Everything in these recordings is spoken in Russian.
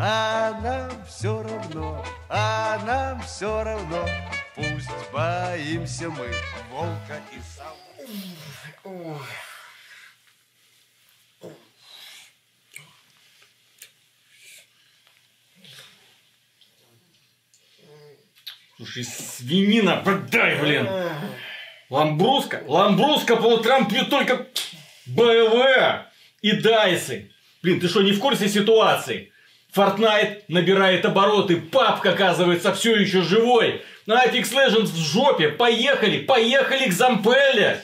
А нам все равно, а нам все равно, пусть боимся мы волка и сам. Слушай, свинина, подай, блин. Ламбруска, ламбруска по утрам пьют только БВ и Дайсы. Блин, ты что, не в курсе ситуации? Fortnite набирает обороты, папка, оказывается, все еще живой. Apex Legends в жопе. Поехали, поехали к Зампелле.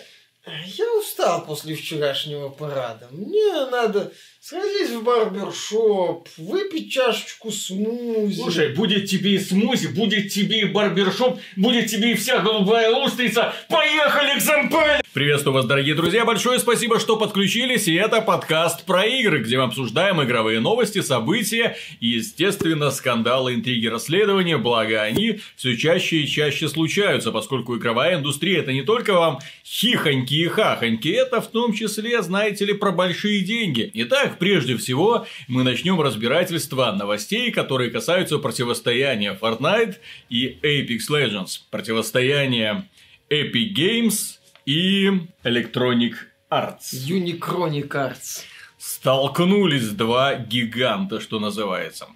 Я устал после вчерашнего парада. Мне надо сходить в барбершоп, выпить чашечку смузи. Слушай, будет тебе и смузи, будет тебе и барбершоп, будет тебе и вся голубая устрица. Поехали к Зампелле! Приветствую вас, дорогие друзья. Большое спасибо, что подключились. И это подкаст про игры, где мы обсуждаем игровые новости, события и, естественно, скандалы, интриги, расследования. Благо, они все чаще и чаще случаются, поскольку игровая индустрия это не только вам хихоньки и хахоньки, это в том числе, знаете ли, про большие деньги. Итак, прежде всего, мы начнем разбирательство новостей, которые касаются противостояния Fortnite и Apex Legends. Противостояние Epic Games и Electronic Arts. Unicronic Arts. Столкнулись два гиганта, что называется.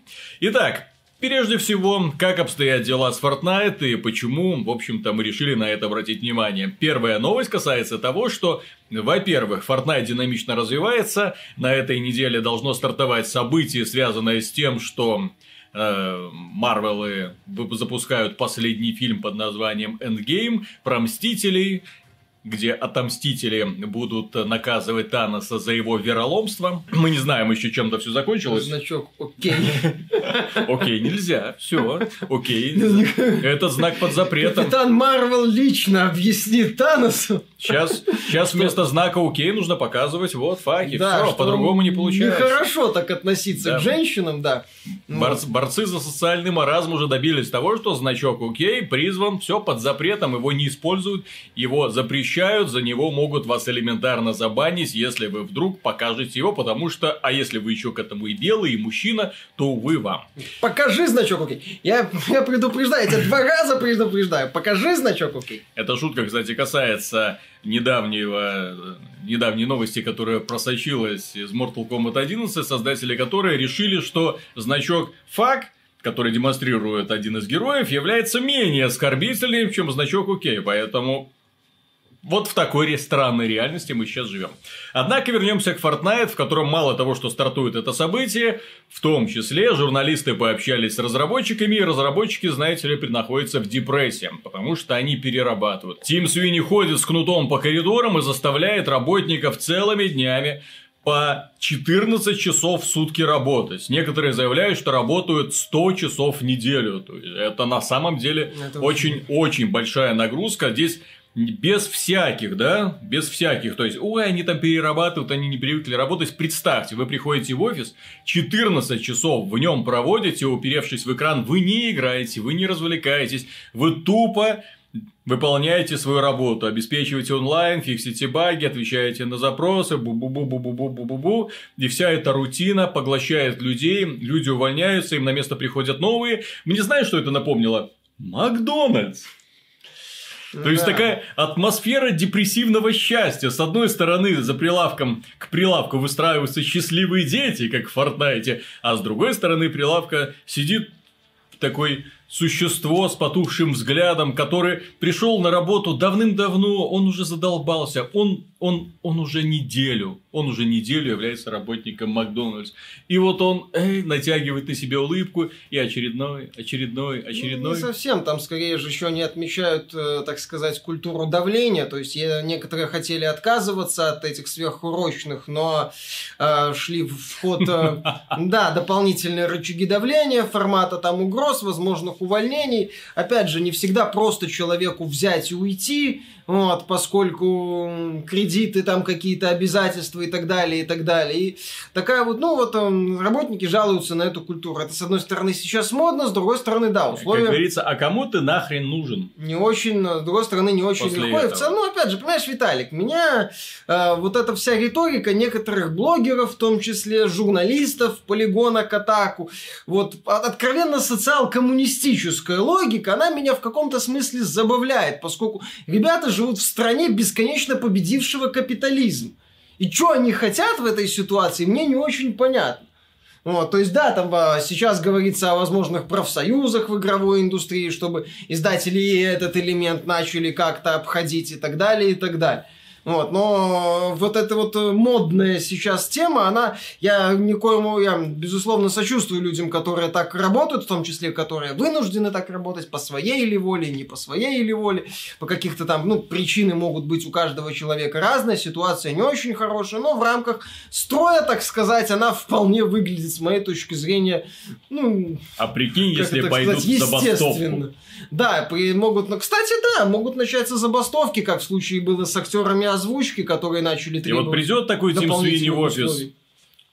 Итак, Прежде всего, как обстоят дела с Fortnite и почему, в общем-то, мы решили на это обратить внимание. Первая новость касается того, что, во-первых, Fortnite динамично развивается. На этой неделе должно стартовать событие, связанное с тем, что э, Марвелы запускают последний фильм под названием Endgame про Мстителей, где отомстители будут наказывать Таноса за его вероломство. Мы не знаем еще, чем-то все закончилось. Значок окей. Окей, нельзя. Все. Окей. Это знак под запретом. Капитан Марвел лично объяснит Таносу. Сейчас, сейчас вместо знака окей нужно показывать вот факи. Да, Все, по-другому не получается. Нехорошо так относиться Да. к женщинам, да. Ну, Борц- борцы за социальный маразм уже добились того, что значок окей призван, все под запретом, его не используют, его запрещают, за него могут вас элементарно забанить, если вы вдруг покажете его, потому что, а если вы еще к этому и белый, и мужчина, то увы вам. Покажи значок окей. Я, я предупреждаю, я тебя два раза предупреждаю. Покажи значок окей. Эта шутка, кстати, касается недавнего, недавней новости, которая просочилась из Mortal Kombat 11, создатели которой решили, что значок фак который демонстрирует один из героев, является менее оскорбительным, чем значок ОК. Поэтому вот в такой ре- странной реальности мы сейчас живем. Однако вернемся к Fortnite, в котором мало того, что стартует это событие, в том числе журналисты пообщались с разработчиками, и разработчики, знаете ли, находятся в депрессии, потому что они перерабатывают. Тим Свини ходит с кнутом по коридорам и заставляет работников целыми днями по 14 часов в сутки работать. Некоторые заявляют, что работают 100 часов в неделю. Это на самом деле очень-очень большая нагрузка. Здесь без всяких, да, без всяких, то есть, ой, они там перерабатывают, они не привыкли работать. Представьте, вы приходите в офис, 14 часов в нем проводите, уперевшись в экран, вы не играете, вы не развлекаетесь, вы тупо выполняете свою работу, обеспечиваете онлайн, фиксите баги, отвечаете на запросы, бу-бу-бу-бу-бу-бу-бу-бу, и вся эта рутина поглощает людей, люди увольняются, им на место приходят новые. Мне знаешь, что это напомнило? Макдональдс. То есть такая атмосфера депрессивного счастья. С одной стороны, за прилавком к прилавку выстраиваются счастливые дети, как в Фортнайте, а с другой стороны прилавка сидит такой существо с потухшим взглядом, который пришел на работу давным-давно, он уже задолбался, он, он, он уже неделю, он уже неделю является работником Макдональдс. И вот он эй, натягивает на себе улыбку, и очередной, очередной, Ну, очередной. Не совсем, там скорее же еще они отмечают, э, так сказать, культуру давления, то есть э, некоторые хотели отказываться от этих сверхурочных, но э, шли в ход, э, да, дополнительные рычаги давления, формата там угроз, возможных увольнений. Опять же, не всегда просто человеку взять и уйти, вот, поскольку кредиты, там какие-то обязательства и так далее, и так далее. И такая вот, ну вот um, работники жалуются на эту культуру. Это, с одной стороны, сейчас модно, с другой стороны, да, условия... Как говорится, а кому ты нахрен нужен? Не очень, с другой стороны, не очень После легко. И в этого. целом, ну, опять же, понимаешь, Виталик, меня э, вот эта вся риторика некоторых блогеров, в том числе журналистов, полигона к атаку, вот от- откровенно социал-коммунистическая логика, она меня в каком-то смысле забавляет, поскольку ребята живут в стране бесконечно победившего капитализм. И что они хотят в этой ситуации, мне не очень понятно. Вот, то есть, да, там а, сейчас говорится о возможных профсоюзах в игровой индустрии, чтобы издатели этот элемент начали как-то обходить и так далее, и так далее. Вот, но вот эта вот э, модная сейчас тема, она, я никоему, я, безусловно, сочувствую людям, которые так работают, в том числе, которые вынуждены так работать по своей или воле, не по своей или воле, по каких-то там, ну, причины могут быть у каждого человека разные, ситуация не очень хорошая, но в рамках строя, так сказать, она вполне выглядит, с моей точки зрения, ну, А прикинь, если пойдут сказать, забастовку. Да, могут, ну, кстати, да, могут начаться забастовки, как в случае было с актерами озвучки, которые начали И требовать вот придет такой Тим Свини в офис, условий.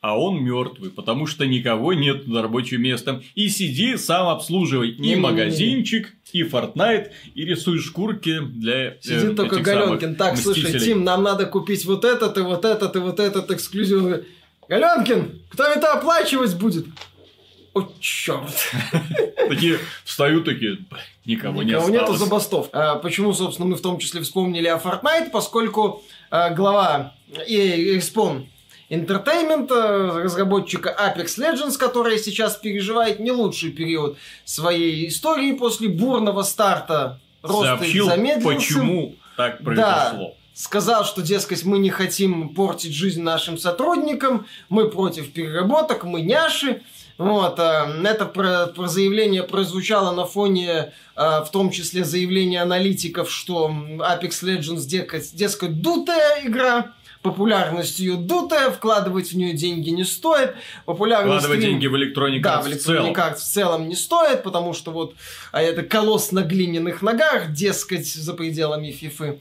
а он мертвый, потому что никого нет на рабочем месте. И сиди, сам обслуживай и магазинчик, и Fortnite, и рисуй шкурки для э, Сидит только этих самых Галенкин. Так, слушай, мстителей. Тим, нам надо купить вот этот, и вот этот, и вот этот эксклюзив. Галенкин, кто это оплачивать будет? О, черт. Такие встают такие, «Блин, никого, Никого не нету осталось. забастов. А, почему, собственно, мы в том числе вспомнили о Fortnite, поскольку а, глава EA Respawn Entertainment, а, разработчика Apex Legends, которая сейчас переживает не лучший период своей истории после бурного старта роста Сообщил, замедлился. почему так произошло. Сказал, что, дескать, мы не хотим портить жизнь нашим сотрудникам, мы против переработок, мы няши. Вот, а, это про, про заявление прозвучало на фоне, а, в том числе, заявления аналитиков, что Apex Legends, дескать, дескать, дутая игра, популярность ее дутая, вкладывать в нее деньги не стоит. Популярность Вкладывать стрим- деньги в Electronic да, Arts в. Electronic Arts в целом не стоит, потому что вот а это колосс на глиняных ногах, дескать, за пределами фифы.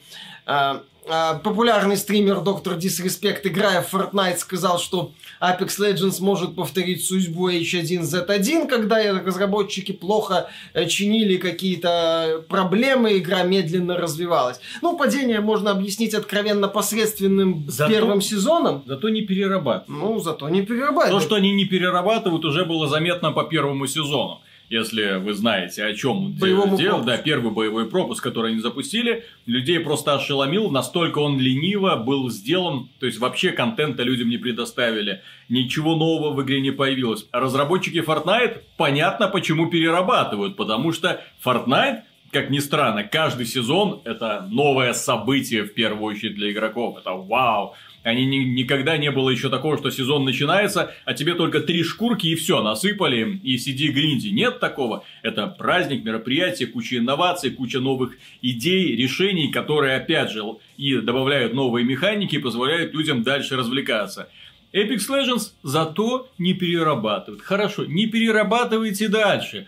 А, популярный стример Доктор Disrespect, играя в Fortnite, сказал, что Apex Legends может повторить судьбу H1Z1, когда разработчики плохо э, чинили какие-то проблемы, игра медленно развивалась. Ну, падение можно объяснить откровенно посредственным Зато- первым сезоном. Зато не перерабатывают. Ну, зато не перерабатывать. То, что они не перерабатывают, уже было заметно по первому сезону. Если вы знаете, о чем Боевому дело, пропуску. да, первый боевой пропуск, который они запустили, людей просто ошеломил, настолько он лениво был сделан, то есть вообще контента людям не предоставили, ничего нового в игре не появилось. Разработчики Fortnite, понятно, почему перерабатывают, потому что Fortnite как ни странно, каждый сезон это новое событие в первую очередь для игроков. Это вау. Они ни- никогда не было еще такого, что сезон начинается, а тебе только три шкурки и все, насыпали, и сиди гринди. Нет такого. Это праздник, мероприятие, куча инноваций, куча новых идей, решений, которые, опять же, и добавляют новые механики и позволяют людям дальше развлекаться. Apex Legends зато не перерабатывает. Хорошо, не перерабатывайте дальше.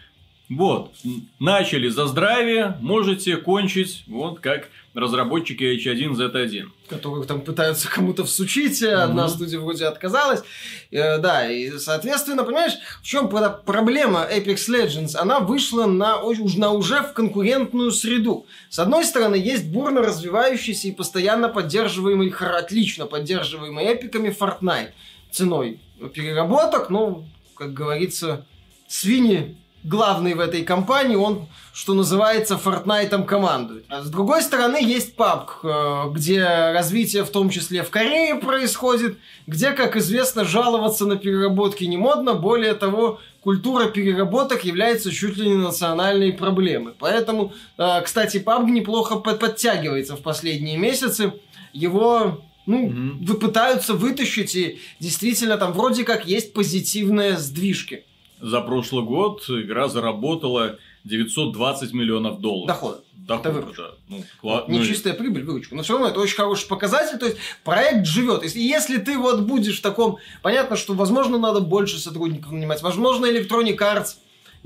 Вот, начали за здравие, можете кончить, вот как разработчики H1Z1. Которых там пытаются кому-то всучить, э, одна студия вроде отказалась. Э, да, и, соответственно, понимаешь, в чем проблема Apex Legends? Она вышла на, на уже в конкурентную среду. С одной стороны, есть бурно развивающийся и постоянно поддерживаемый, отлично поддерживаемый эпиками Fortnite. Ценой переработок, ну, как говорится, свиньи главный в этой компании, он, что называется, Fortnite командует. А с другой стороны, есть PUBG, э, где развитие в том числе в Корее происходит, где, как известно, жаловаться на переработки не модно, более того, культура переработок является чуть ли не национальной проблемой. Поэтому, э, кстати, PUBG неплохо под- подтягивается в последние месяцы. Его ну, Мгм. вы пытаются вытащить, и действительно там вроде как есть позитивные сдвижки За прошлый год игра заработала 920 миллионов долларов. дохода. Доход, Это выручка. да. Ну, кла- Не ну, чистая прибыль, выручка. Но все равно это очень хороший показатель. То есть проект живет. Если, если ты вот будешь в таком... Понятно, что, возможно, надо больше сотрудников нанимать. Возможно, Electronic Arts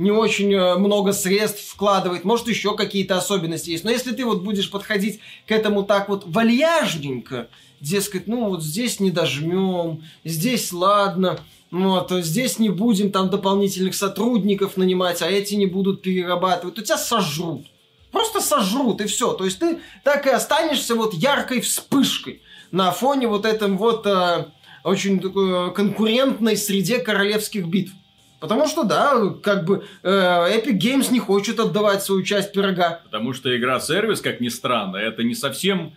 не очень э, много средств вкладывает, может еще какие-то особенности есть. Но если ты вот будешь подходить к этому так вот вальяжненько, дескать, ну вот здесь не дожмем, здесь ладно, вот, здесь не будем там дополнительных сотрудников нанимать, а эти не будут перерабатывать, то тебя сожрут. Просто сожрут, и все. То есть ты так и останешься вот яркой вспышкой на фоне вот этом вот э, очень такой конкурентной среде королевских битв. Потому что, да, как бы э, Epic Games не хочет отдавать свою часть пирога. Потому что игра-сервис, как ни странно, это не совсем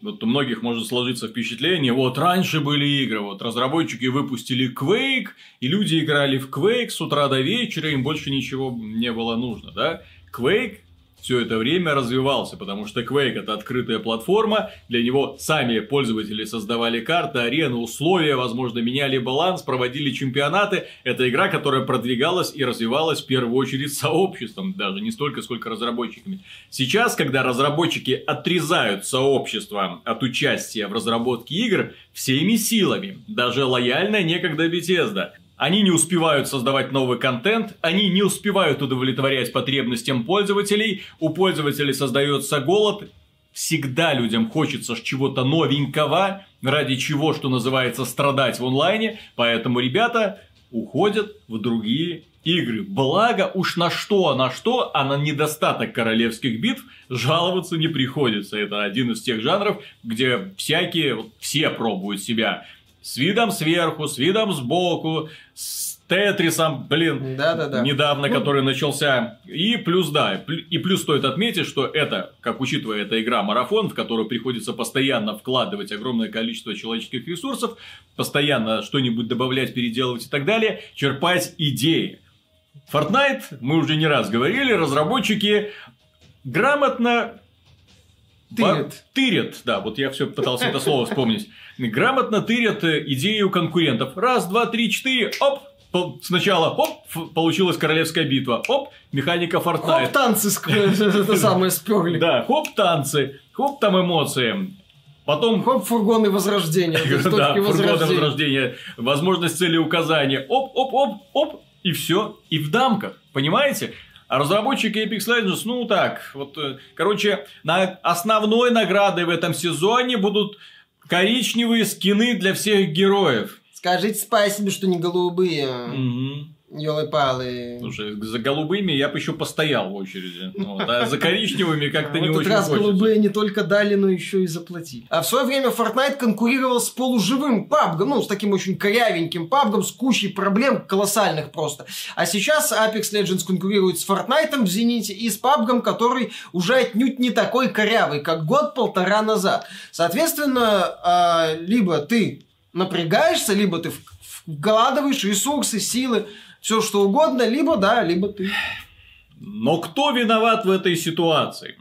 вот у многих может сложиться впечатление, вот раньше были игры, вот разработчики выпустили Quake, и люди играли в Quake с утра до вечера, им больше ничего не было нужно, да? Quake все это время развивался, потому что Quake это открытая платформа, для него сами пользователи создавали карты, арены, условия, возможно, меняли баланс, проводили чемпионаты. Это игра, которая продвигалась и развивалась в первую очередь сообществом, даже не столько, сколько разработчиками. Сейчас, когда разработчики отрезают сообщество от участия в разработке игр всеми силами, даже лояльная некогда Bethesda – они не успевают создавать новый контент, они не успевают удовлетворять потребностям пользователей, у пользователей создается голод, всегда людям хочется чего-то новенького, ради чего, что называется, страдать в онлайне, поэтому ребята уходят в другие игры. Благо уж на что, на что, а на недостаток королевских битв жаловаться не приходится. Это один из тех жанров, где всякие, все пробуют себя с видом сверху, с видом сбоку, с Тетрисом, блин, да, да, да. недавно, ну, который начался. И плюс, да, и плюс стоит отметить, что это, как учитывая эта игра марафон, в которую приходится постоянно вкладывать огромное количество человеческих ресурсов, постоянно что-нибудь добавлять, переделывать и так далее, черпать идеи. Fortnite, мы уже не раз говорили, разработчики грамотно Тырят. Тырят, да, вот я все пытался это слово вспомнить. Грамотно тырят э, идею конкурентов. Раз, два, три, четыре, оп, Сначала, оп, получилась королевская битва. Оп, механика Fortnite. Хоп, танцы, это самое сперли. Да, хоп, танцы, хоп, там эмоции. Потом... Хоп, фургоны возрождения. Да, фургоны возрождения. Возможность целеуказания. Оп, оп, оп, оп, и все. И в дамках. Понимаете? А разработчики Apex Legends, ну так, вот, э, короче, на основной наградой в этом сезоне будут коричневые скины для всех героев. Скажите спасибо, что не голубые. Угу. Ёлы-палы. Слушай, за голубыми я бы еще постоял в очереди. Вот, а за коричневыми как-то не очень хочется. раз голубые не только дали, но еще и заплатили. А в свое время Fortnite конкурировал с полуживым пабгом, ну, с таким очень корявеньким пабгом, с кучей проблем колоссальных просто. А сейчас Apex Legends конкурирует с Fortnite в Зените и с пабгом, который уже отнюдь не такой корявый, как год-полтора назад. Соответственно, а, либо ты напрягаешься, либо ты вкладываешь ресурсы, силы, все что угодно, либо да, либо ты. Но кто виноват в этой ситуации?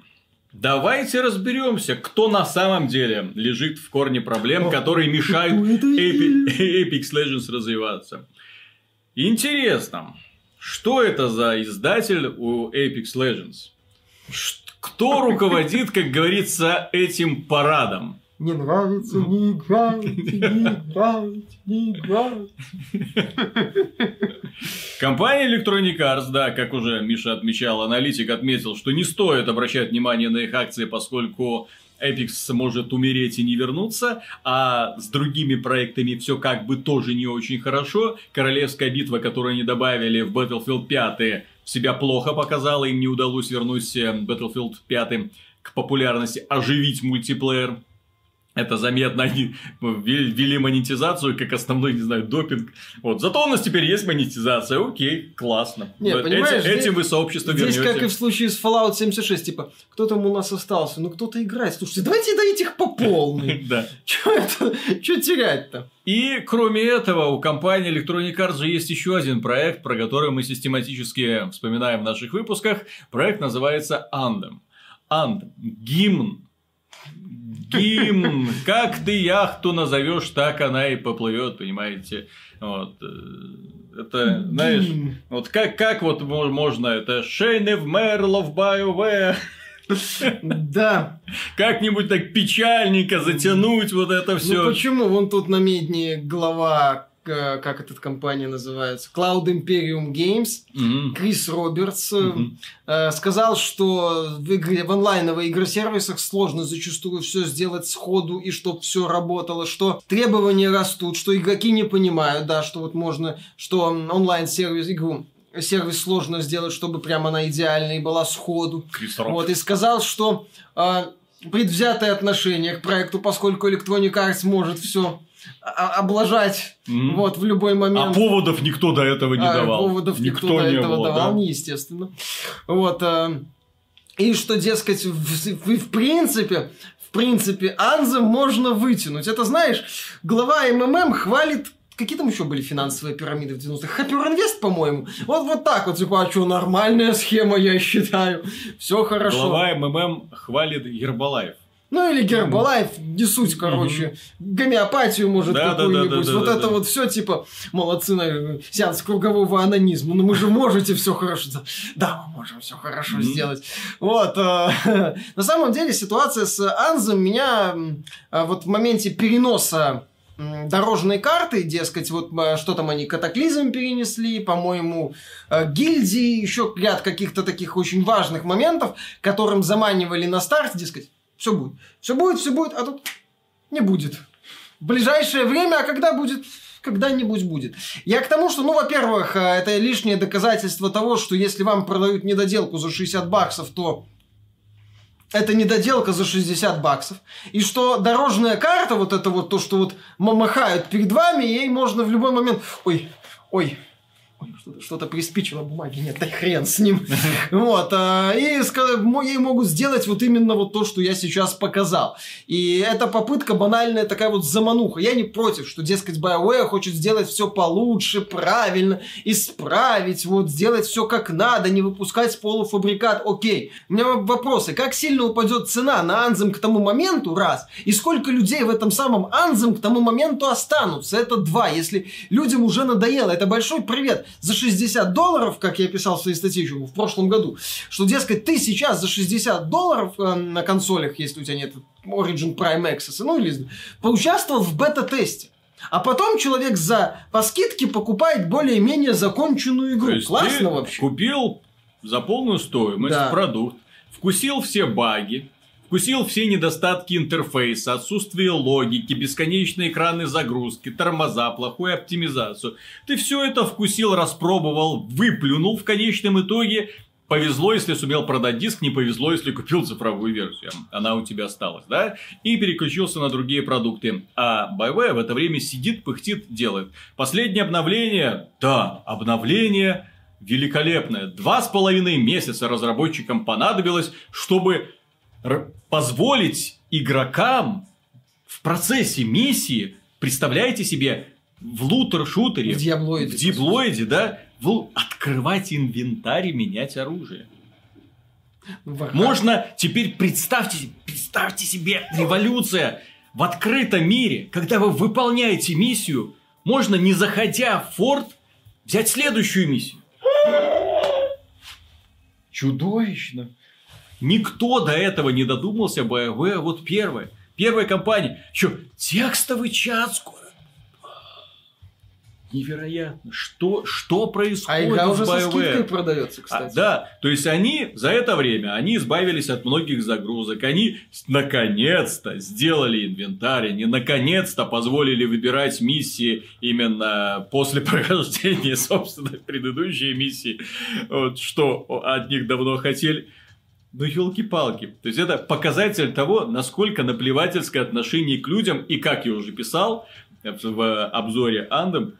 Давайте разберемся, кто на самом деле лежит в корне проблем, О, которые мешают Apex Legends развиваться. Интересно, что это за издатель у Apex Legends? Кто руководит, как говорится, этим парадом? Не нравится, не играйте, не играйте, не играйте. Компания Electronic Arts, да, как уже Миша отмечал, аналитик отметил, что не стоит обращать внимание на их акции, поскольку Epic может умереть и не вернуться, а с другими проектами все как бы тоже не очень хорошо. Королевская битва, которую они добавили в Battlefield 5, себя плохо показала, им не удалось вернуть э, Battlefield 5 к популярности, оживить мультиплеер. Это заметно, они ввели монетизацию как основной, не знаю, допинг. Вот. Зато у нас теперь есть монетизация. Окей, классно. Нет, понимаешь, этим, этим вы сообщество здесь, вернете. как и в случае с Fallout 76, типа, кто там у нас остался? Ну, кто-то играет. Слушайте, давайте дайте их по полной. Да. Что терять-то? И кроме этого, у компании Electronic Arts же есть еще один проект, про который мы систематически вспоминаем в наших выпусках. Проект называется Anthem. Anthem. Гимн гимн, как ты яхту назовешь, так она и поплывет, понимаете. Вот. Э, это, знаешь, вот как, как вот можно, это Шейны в Мерлов BioWare. Да. Как-нибудь так печальненько затянуть вот это все. Ну почему? Вон тут на медне глава как эта компания называется, Cloud Imperium Games, Мгм. Крис Робертс, э, э, сказал, что в, игре, в онлайновых игросервисах сложно зачастую все сделать сходу и чтобы все работало, что требования растут, что игроки не понимают, да, что вот можно, что онлайн-сервис, игру, сервис сложно сделать, чтобы прямо она идеальной была сходу. Крис. Вот, и сказал, что э, предвзятое отношение к проекту, поскольку Electronic Arts может все облажать Мгм. вот в любой момент. А поводов никто до этого не А, давал. Поводов никто, до не этого было, давал, да? не естественно. Вот. э, и что, дескать, в, в- в принципе, в принципе, Анзем можно вытянуть. Это, знаешь, глава МММ хвалит Какие там еще были финансовые пирамиды в 90-х? Хаппер Инвест, по-моему. Вот, вот так вот, типа, а что, нормальная схема, я считаю. Все хорошо. Глава МММ хвалит Ербалаев. Ну или Гербалайф, не суть, короче. Гомеопатию, может, Да, какую-нибудь. да, да, вот да, это да. вот все типа молодцы, наверное, сеанс кругового анонизма. Ну мы же можете все хорошо. Да, Да, мы можем все хорошо сделать. Вот. э, На самом деле ситуация с Анзом меня а, вот в моменте переноса дорожной карты, дескать, вот э, что там они, катаклизм перенесли, по-моему, э, гильдии, еще ряд каких-то таких очень важных моментов, которым заманивали на старт, дескать, все будет. Все будет, все будет, а тут не будет. В ближайшее время, а когда будет? Когда-нибудь будет. Я к тому, что, ну, во-первых, э, это лишнее доказательство того, что если вам продают недоделку за 60 баксов, то это недоделка за 60 баксов. И что дорожная карта, вот это вот то, что вот махают перед вами, ей можно в любой момент... Ой, Ой, что-то, что-то приспичило бумаги, нет, да хрен с ним. Вот, а, и ей могут сделать вот именно вот то, что я сейчас показал. И эта попытка банальная такая вот замануха. Я не против, что, дескать, BioWare хочет сделать все получше, правильно, исправить, вот, сделать все как надо, не выпускать полуфабрикат, окей. У меня вопросы, как сильно упадет цена на Анзем к тому моменту, раз, и сколько людей в этом самом Анзем к тому моменту останутся, это два, если людям уже надоело, это большой привет за 60 долларов, как я писал в своей статье еще в прошлом году, что, дескать, ты сейчас за 60 долларов э, на консолях, если у тебя нет Origin Prime Access, ну или поучаствовал в бета-тесте. А потом человек за по скидке покупает более-менее законченную игру. Классно вообще. Купил за полную стоимость Да. продукт, вкусил все баги, вкусил все недостатки интерфейса, отсутствие логики, бесконечные экраны загрузки, тормоза, плохую оптимизацию. Ты все это вкусил, распробовал, выплюнул в конечном итоге. Повезло, если сумел продать диск, не повезло, если купил цифровую версию. Она у тебя осталась, да? И переключился на другие продукты. А BioWare в это время сидит, пыхтит, делает. Последнее обновление, да, обновление великолепное. Два с половиной месяца разработчикам понадобилось, чтобы позволить игрокам в процессе миссии, представляете себе, в лутер-шутере, В Диаблоиде. в диблоиде, да, в- открывать инвентарь и менять оружие. В- Можно теперь представьте, представьте себе революция в открытом мире, когда вы выполняете миссию, можно не заходя в форт взять следующую миссию. Чудовищно. Никто до этого не додумался BioWare, вот первое. Первая компания. Еще текстовый чат скоро. Невероятно. Что, что происходит А игра с уже со BioWare? продается, А, кстати. да, то есть они за это время, они избавились от многих загрузок, они с- наконец-то сделали инвентарь, они наконец-то позволили выбирать миссии именно после прохождения, собственно, предыдущей миссии, вот, что от них давно хотели. Ну, елки-палки. То есть, это показатель того, насколько наплевательское отношение к людям, и как я уже писал в обзоре Андом,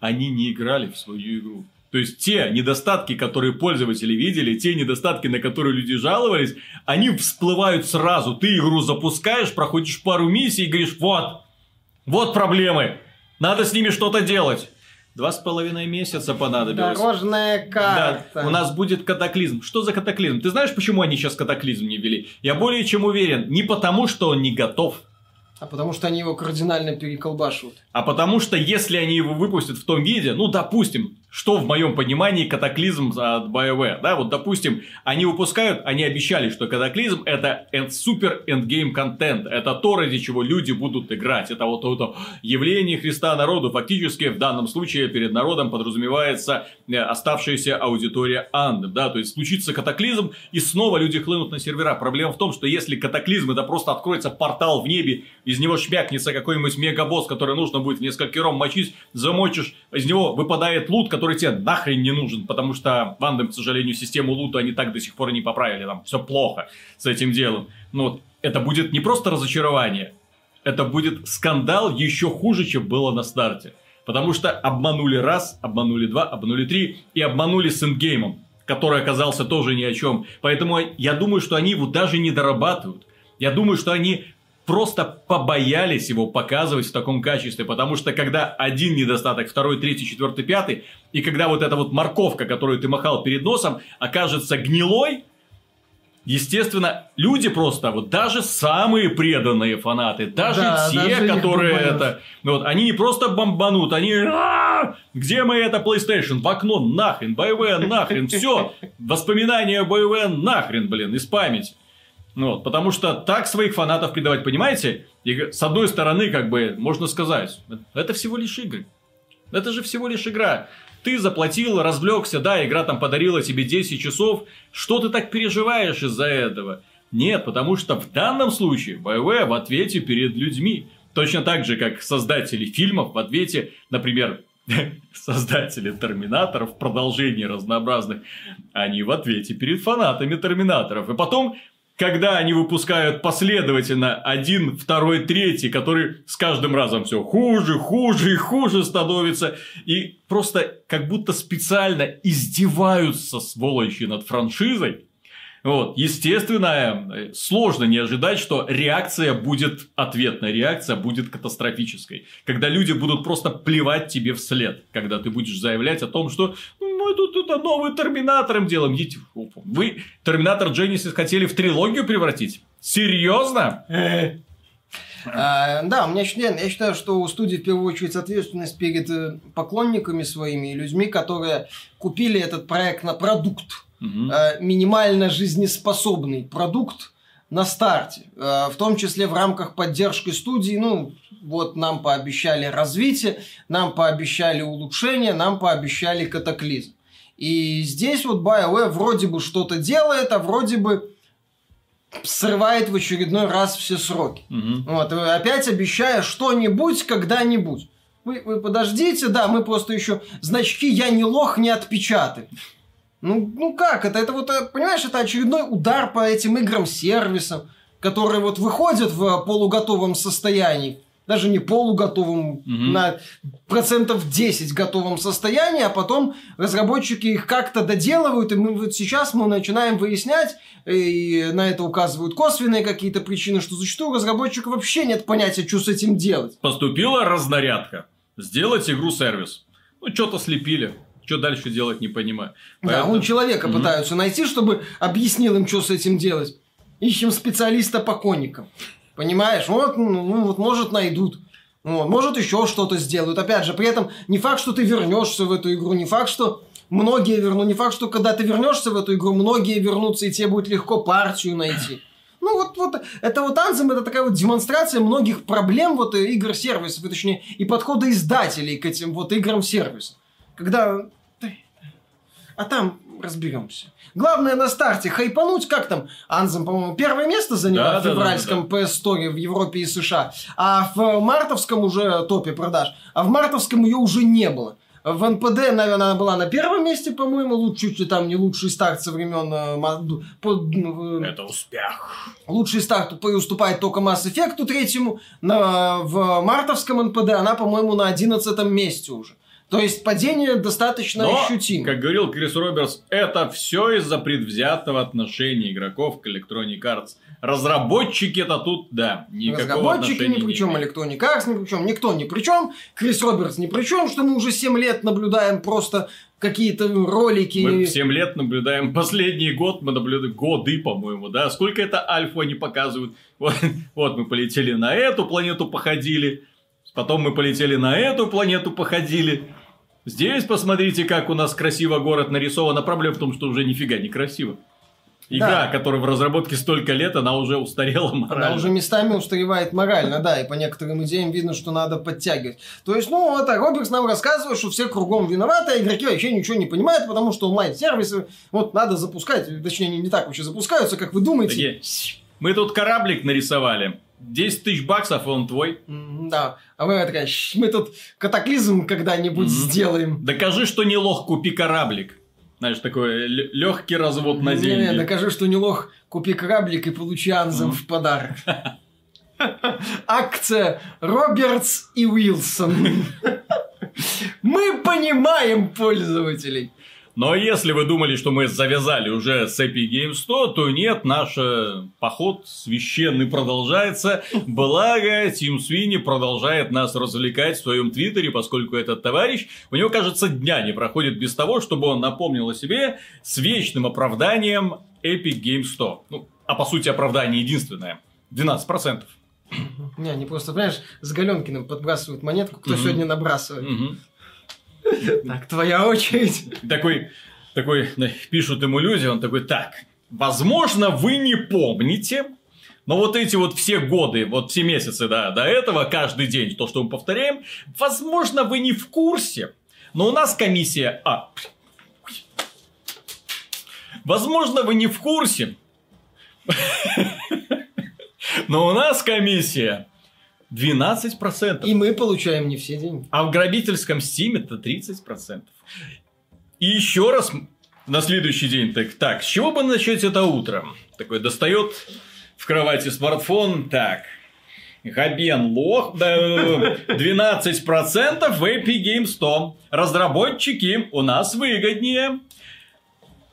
они не играли в свою игру. То есть те недостатки, которые пользователи видели, те недостатки, на которые люди жаловались, они всплывают сразу. Ты игру запускаешь, проходишь пару миссий и говоришь, вот, вот проблемы, надо с ними что-то делать. Два с половиной месяца понадобилось. Дорожная Да, карта. у нас будет катаклизм. Что за катаклизм? Ты знаешь, почему они сейчас катаклизм не ввели? Я более чем уверен, не потому, что он не готов, А потому что они его кардинально переколбашивают. а потому что если они его выпустят в том виде, ну, допустим, что в моем понимании катаклизм от BioWare. Да, вот, допустим, они выпускают, они обещали, что катаклизм это супер эндгейм контент. Это то, ради чего люди будут играть. Это вот это явление Христа народу. Фактически в данном случае перед народом подразумевается э, оставшаяся аудитория Анны. Да, то есть случится катаклизм, и снова люди хлынут на сервера. Проблема в том, что если катаклизм это просто откроется портал в небе, из него шмякнется какой-нибудь мегабосс, который нужно будет в несколько ром мочить, замочишь, из него выпадает лут, который тебе нахрен не нужен, потому что Вандам, к сожалению, систему лута они так до сих пор не поправили, там все плохо с этим делом. Но это будет не просто разочарование, это будет скандал еще хуже, чем было на старте. Потому что обманули раз, обманули два, обманули три и обманули с индгеймом, который оказался тоже ни о чем. Поэтому я думаю, что они его даже не дорабатывают. Я думаю, что они просто побоялись его показывать в таком качестве, потому что когда один недостаток, второй, третий, четвертый, пятый, и когда вот эта вот морковка, которую ты махал перед носом, окажется гнилой, Естественно, люди просто, вот даже самые преданные фанаты, даже да, те, даже которые это, ну вот, они не просто бомбанут, они, где мы это PlayStation, в окно нахрен, BioWare нахрен, все, воспоминания BioWare нахрен, блин, из памяти. Ну, вот, потому что так своих фанатов предавать, понимаете? И с одной стороны, как бы, можно сказать, это всего лишь игры. Это же всего лишь игра. Ты заплатил, развлекся, да, игра там подарила тебе 10 часов. Что ты так переживаешь из-за этого? Нет, потому что в данном случае BioWare в ответе перед людьми. Точно так же, как создатели фильмов в ответе, например, создатели Терминаторов, продолжений разнообразных, они в ответе перед фанатами Терминаторов. И потом когда они выпускают последовательно один, второй, третий, который с каждым разом все хуже, хуже и хуже становится, и просто как будто специально издеваются сволочи над франшизой, вот, естественно, сложно не ожидать, что реакция будет ответная, реакция будет катастрофической. Когда люди будут просто плевать тебе вслед, когда ты будешь заявлять о том, что «Ну, мы тут это новый Терминатором делаем. Вы Терминатор Genesis хотели в трилогию превратить? Серьезно? А, да, у меня считаю, я считаю, что у студии в первую очередь ответственность перед э, поклонниками своими и людьми, которые купили этот проект на продукт угу. минимально жизнеспособный продукт на старте, э, в том числе в рамках поддержки студии, ну, вот нам пообещали развитие, нам пообещали улучшение, нам пообещали катаклизм. И здесь вот BioWare вроде бы что-то делает, а вроде бы срывает в очередной раз все сроки. Угу. Вот, опять обещая что-нибудь когда-нибудь. Вы, вы подождите, да, мы просто еще значки «Я не лох» не отпечатали. Ну, ну как это? Это вот, э, понимаешь, это очередной удар по этим играм-сервисам, которые вот выходят в полуготовом состоянии, даже не полуготовом, угу. на процентов 10 готовом состоянии, а потом разработчики их как-то доделывают, и мы вот сейчас мы начинаем выяснять, и на это указывают косвенные какие-то причины, что зачастую у разработчика вообще нет понятия, что с этим делать. Поступила разнарядка. Сделать игру-сервис. Ну, что-то слепили. Что дальше делать, не понимаю. Поэтому... Да, он человека угу. пытаются найти, чтобы объяснил им, что с этим делать. Ищем специалиста по коникам. Понимаешь? Вот, ну, ну, вот может, найдут. Вот, может, еще что-то сделают. Опять же, при этом не факт, что ты вернешься в эту игру, не факт, что многие вернут, не факт, что когда ты вернешься в эту игру, многие вернутся, и тебе будет легко партию найти. Ну, вот, вот это вот Anthem, это такая вот демонстрация многих проблем вот игр-сервисов, точнее, и подхода издателей к этим вот играм-сервисам. Когда а там разберемся. Главное на старте хайпануть, как там Анзам, по-моему, первое место заняла да, в февральском да, да, да. PS Store в Европе и США, а в мартовском уже топе продаж, а в мартовском ее уже не было. В НПД, наверное, она была на первом месте, по-моему, лучше, чуть ли там не лучший старт со времен... Э, Это успех. Лучший старт уступает только Mass Effect третьему. На, в мартовском НПД она, по-моему, на одиннадцатом месте уже. То есть падение достаточно Но, ощутимо. как говорил Крис Робертс, это все из-за предвзятого отношения игроков к Electronic Arts. Разработчики это тут, да, никакого Разработчики ни при чем, Electronic Arts ни при чем, никто ни при чем, Крис Робертс ни при чем, что мы уже 7 лет наблюдаем просто какие-то ролики. Мы 7 лет наблюдаем, последний год мы наблюдаем, годы, по-моему, да, сколько это альфа они показывают. Вот, вот мы полетели на эту планету, походили, потом мы полетели на эту планету, походили. Здесь посмотрите, как у нас красиво город нарисован. А проблема в том, что уже нифига не красиво. Игра, Да. которая в разработке столько лет, она уже устарела морально. Она уже местами устаревает морально, да, и по некоторым идеям видно, что надо подтягивать. То есть, ну, вот, а Роберс нам рассказывает, что все кругом виноваты, а игроки вообще ничего не понимают, потому что онлайн-сервисы, вот, надо запускать, точнее, они не так вообще запускаются, как вы думаете. Такие, Мы тут кораблик нарисовали. 10 тысяч баксов, и он твой. Да, а вы такая, «Щ, мы тут катаклизм когда-нибудь Мгм. сделаем. Докажи, что не лох, купи кораблик. Знаешь, такой легкий развод на Не, деньги. докажи, что не лох, купи кораблик и получи Анзем Мгм. в подарок. Акция Робертс и Уилсон. Мы понимаем пользователей. Но если вы думали, что мы завязали уже с Epic Games 100, то нет, наш э, поход священный продолжается. Благо, Тим Свини продолжает нас развлекать в своем твиттере, поскольку этот товарищ, у него, кажется, дня не проходит без того, чтобы он напомнил о себе с вечным оправданием Epic Games 100. Ну, а по сути оправдание единственное. 12%. Не, они просто, понимаешь, с Галенкиным подбрасывают монетку, кто Мгм. сегодня набрасывает. Мгм. Так, твоя очередь. такой, такой, пишут ему люди, он такой, так, возможно, вы не помните, но вот эти вот все годы, вот все месяцы да, до этого, каждый день, то, что мы повторяем, возможно, вы не в курсе, но у нас комиссия... А, возможно, вы не в курсе, но у нас комиссия 12%. И мы получаем не все деньги. А в грабительском стиме это 30%. И еще раз на следующий день, так, так, с чего бы начать это утро? Такой достает в кровати смартфон, так, Габен лох, да, 12% в Epic Games 100. Разработчики у нас выгоднее.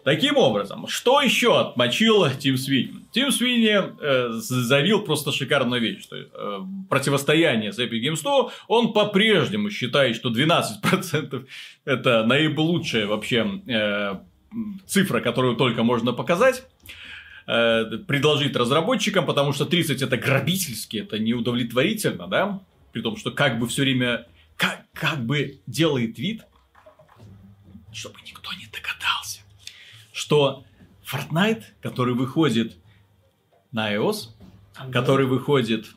Таким образом, что еще отмочил Тим Свини? Тим Свини э, завил просто шикарную вещь, что э, противостояние с Epic Games 100, он по-прежнему считает, что 12% это наилучшая вообще э, цифра, которую только можно показать э, предложить разработчикам, потому что 30 это грабительски, это неудовлетворительно, да? При том, что как бы все время, как, как бы делает вид, чтобы никто не догадался, что Fortnite, который выходит на iOS, который выходит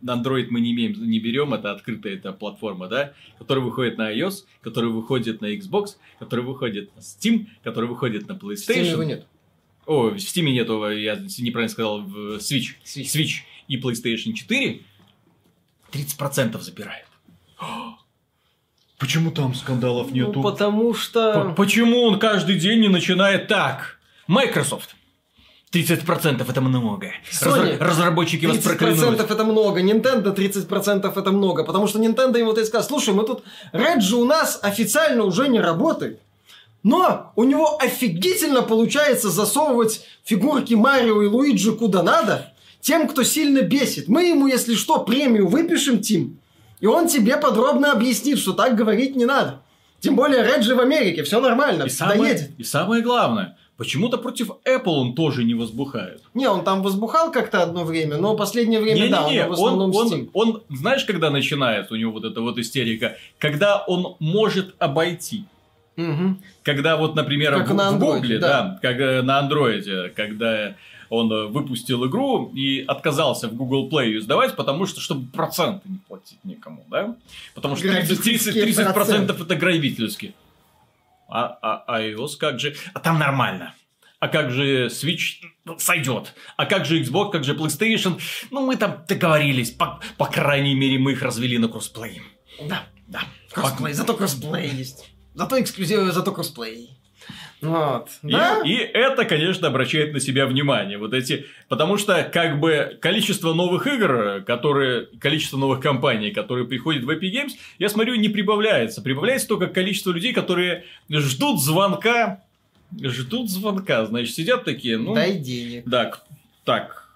на Android мы не имеем, не берем, это открытая эта платформа, да, который выходит на iOS, который выходит на Xbox, который выходит на Steam, который выходит на В Steam его PlayStation. нет. О, в Steam нету, я неправильно сказал, в Switch. Switch. Switch и PlayStation 4 30% забирает. Почему там скандалов нету? Ну, потому что... Почему он каждый день не начинает так? Microsoft. 30% это много. Sony. Разра- разработчики вас 30% проклянут. это много, Nintendo 30% это много, потому что Nintendo им вот и сказал, слушай, мы тут, Реджи у нас официально уже не работает, но у него офигительно получается засовывать фигурки Марио и Луиджи куда надо, тем, кто сильно бесит. Мы ему, если что, премию выпишем, Тим, и он тебе подробно объяснит, что так говорить не надо. Тем более Реджи в Америке, все нормально, И самое, доедет. и самое главное, почему-то против Apple он тоже не возбухает. Не, он там возбухал как-то одно время, но последнее время, да, он Не-не-не, в он, основном он, Steam. он, знаешь, когда начинается у него вот эта вот истерика? Когда он может обойти. Мгм. Когда вот, например, Как в, на в андроиде, Гугле, да. да, как э, на андроиде, когда он выпустил игру и отказался в Google Play ее сдавать, потому что, чтобы проценты не платить никому, да? Потому что 30, 30, 30% проценты. это грабительски. А, а, а iOS как же? А там нормально. А как же Switch Ну, сойдет? А как же Xbox, как же PlayStation? Ну, мы там договорились. По, по крайней мере, мы их развели на кроссплей. Да. Да. Кроссплей, зато кроссплей есть. Зато эксклюзивы, зато кроссплей. Вот. И, Да? и это, конечно, обращает на себя внимание. Вот эти, потому что как бы количество новых игр, которые, количество новых компаний, которые приходят в Epic Games, я смотрю, не прибавляется. Прибавляется только количество людей, которые ждут звонка, ждут звонка, значит, сидят такие, ну, Дай денег. да, к- так,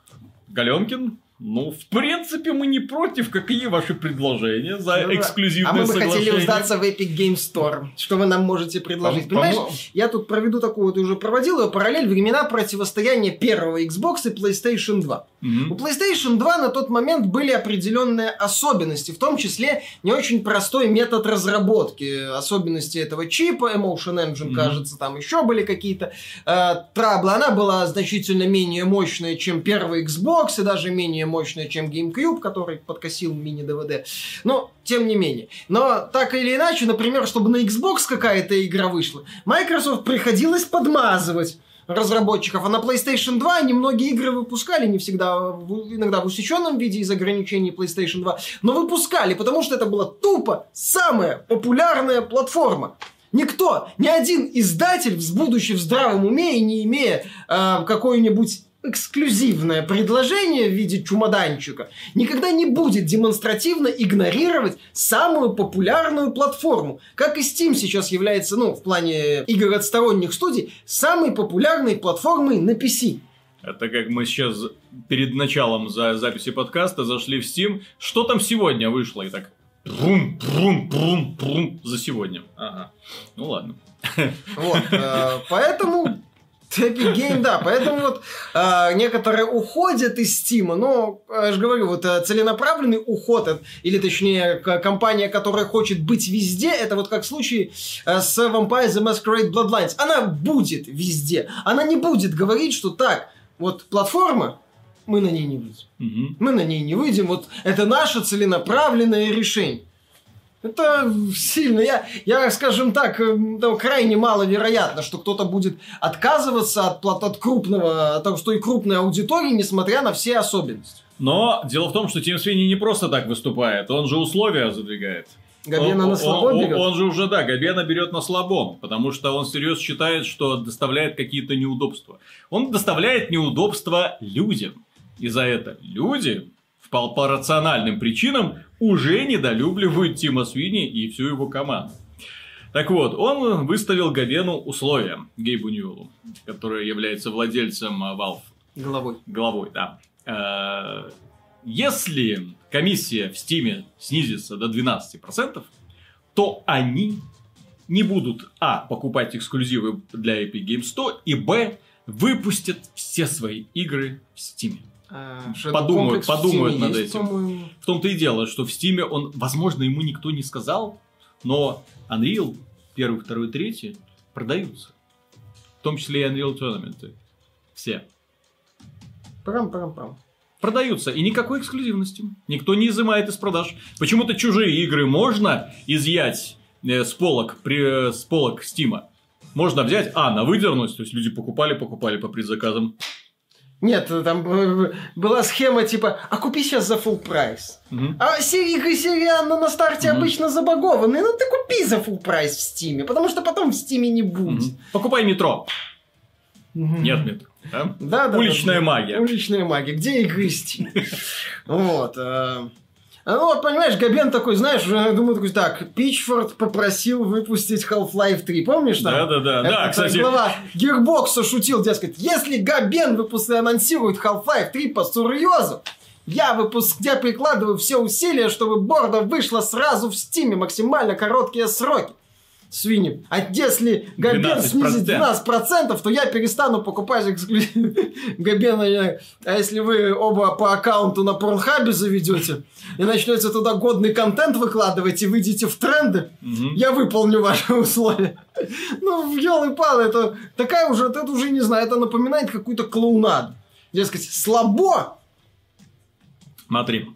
Галенкин, Ну, в принципе, мы не против. Какие ваши предложения за Ну эксклюзивное А мы бы соглашение? хотели сдаться в Epic Game Store. Что вы нам можете предложить? Пом- Понимаешь, помо- я тут проведу такую, ты уже проводил ее параллель времена противостояния первого Xbox и PlayStation 2. Мгм. У PlayStation 2 на тот момент были определенные особенности, в том числе не очень простой метод разработки. Особенности этого чипа, Emotion Engine, Мгм. кажется, там еще были какие-то э, траблы. Она была значительно менее мощная, чем первый Xbox, и даже менее мощная, чем GameCube, который подкосил мини-DVD. Но, тем не менее. Но, так или иначе, например, чтобы на Xbox какая-то игра вышла, Microsoft приходилось подмазывать разработчиков. А на PlayStation 2 они многие игры выпускали, не всегда, иногда в усеченном виде из ограничений PlayStation 2, но выпускали, потому что это была тупо самая популярная платформа. Никто, ни один издатель, в- будучи в здравом уме и не имея э, какое-нибудь эксклюзивное предложение в виде чумоданчика, никогда не будет демонстративно игнорировать самую популярную платформу. Как и Steam сейчас является, ну, в плане игр от сторонних студий, самой популярной платформой на PC. Это как мы сейчас перед началом за записи подкаста зашли в Steam. Что там сегодня вышло? И так... Прум, прум, прум, прум за сегодня. Ага. Ну ладно. Вот, э, поэтому Epic Game, да, поэтому вот э, некоторые уходят из Steam, но, я же говорю, вот э, целенаправленный уход, или точнее, компания, которая хочет быть везде, это вот как в случае э, с Vampire the Masquerade Bloodlines. Она будет везде, она не будет говорить, что так, вот платформа, мы на ней не выйдем. Мгм. Мы на ней не выйдем, вот это наше целенаправленное решение. Это сильно. Я, я, скажем так, э, ну, крайне маловероятно, что кто-то будет отказываться от, плат- от крупного, от и крупной аудитории, несмотря на все особенности. Но дело в том, что Тим Свини не просто так выступает, он же условия задвигает. Габена Он- на слабо он, берет. Он, он же уже, да, Габена берет на слабом, потому что он всерьез считает, что доставляет какие-то неудобства. Он доставляет неудобства людям. И за это люди, по, рациональным причинам, уже недолюбливают Тима Свини и всю его команду. Так вот, он выставил Габену условия Гейбу Ньюэллу, который является владельцем а, Valve Головой. головой, да. Э, Если комиссия в Стиме снизится до 12%, то они не будут, а, покупать эксклюзивы для Epic Games 100, и, б, выпустят все свои игры в Стиме. Shadow Подумают- подумают над есть, этим. по-моему. В том-то и дело, что в Стиме он, возможно, ему никто не сказал, но Unreal, первый, второй, третий продаются. В том числе и Unreal Tournament. Все. Прам-прам-прам. продаются. И никакой эксклюзивности. Никто не изымает из продаж. Почему-то чужие игры можно изъять э, с полок, при, э, с полок Стима. Можно взять, а, на выдернуть, то есть люди покупали, покупали по предзаказам. Нет, там э, была схема типа, а купи сейчас за full прайс. Мгм. А игры серии Анна на старте Мгм. обычно забагованные, ну ты купи за full прайс в Стиме, потому что потом в Стиме не будет. Мгм. Покупай метро. Мгм. Нет метро. да? Да, да, Уличная да, да. магия. Уличная магия. Где игры Steam? Вот. Э, Ну вот, понимаешь, Габен такой, знаешь, я думаю, такой, так, Пичфорд попросил выпустить Half-Life 3, помнишь там? Да-да-да. Да, кстати, глава Гирбокса шутил, дескать, если Габен выпуск... анонсирует Half-Life 3 по серьезу, я, выпуск... я прикладываю все усилия, чтобы борда вышла сразу в Стиме максимально короткие сроки. Свиньи. А если Габен 12%. снизит 12%, то я перестану покупать эксклюзив. Габен, я- а если вы оба по аккаунту на Порнхабе заведете и начнете туда годный контент выкладывать и выйдете в тренды, я выполню ваши условия. Ну, елы палы это такая уже, это уже не знаю, это напоминает какую-то клоунаду. Дескать, слабо, Смотри.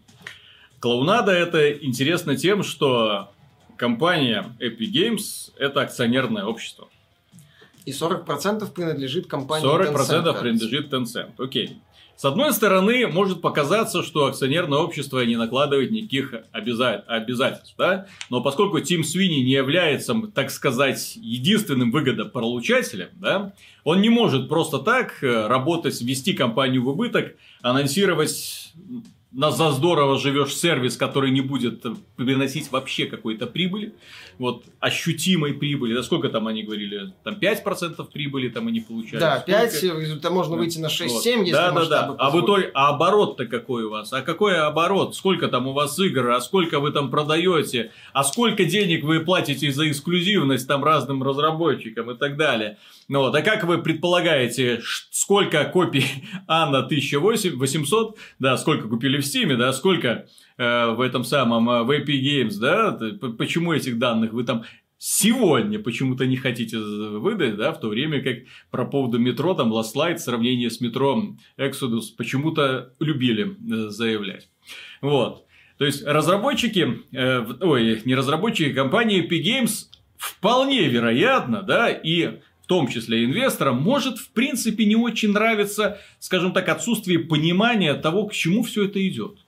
Клоунада это интересно тем, что компания Epic Games это акционерное общество. и 40% принадлежит компании 40% Tencent, принадлежит Tencent. Окей. С одной стороны, может показаться, что акционерное общество не накладывает никаких обяза- обязательств, да? Но поскольку Тим Свини не является, так сказать, единственным выгодополучателем, да, он не может просто так э, работать, вести компанию в убыток, анонсировать на за здорово живешь сервис, который не будет приносить вообще какой-то прибыли, вот, ощутимой прибыли, да сколько там они говорили, там 5% прибыли там они получают. Да, Сколько? 5, результат можно выйти на 6-7, Вот. если да, да, да. А в итоге, а оборот-то какой у вас? А какой оборот? Сколько там у вас игр? А сколько вы там продаете? А сколько денег вы платите за эксклюзивность там разным разработчикам и так далее? Ну вот, а как вы предполагаете, сколько копий Анна 1800, да, сколько купили в Стиме, да, сколько э, в этом самом, э, в Epic Games, да, почему этих данных вы там сегодня почему-то не хотите выдать, да, в то время как про поводу метро, там, Last Light, сравнение с метро Exodus почему-то любили э, заявлять. Вот. То есть, разработчики, э, ой, не разработчики, компании Epic Games вполне вероятно, да, и том числе инвесторам, может, в принципе, не очень нравиться, скажем так, отсутствие понимания того, к чему все это идет.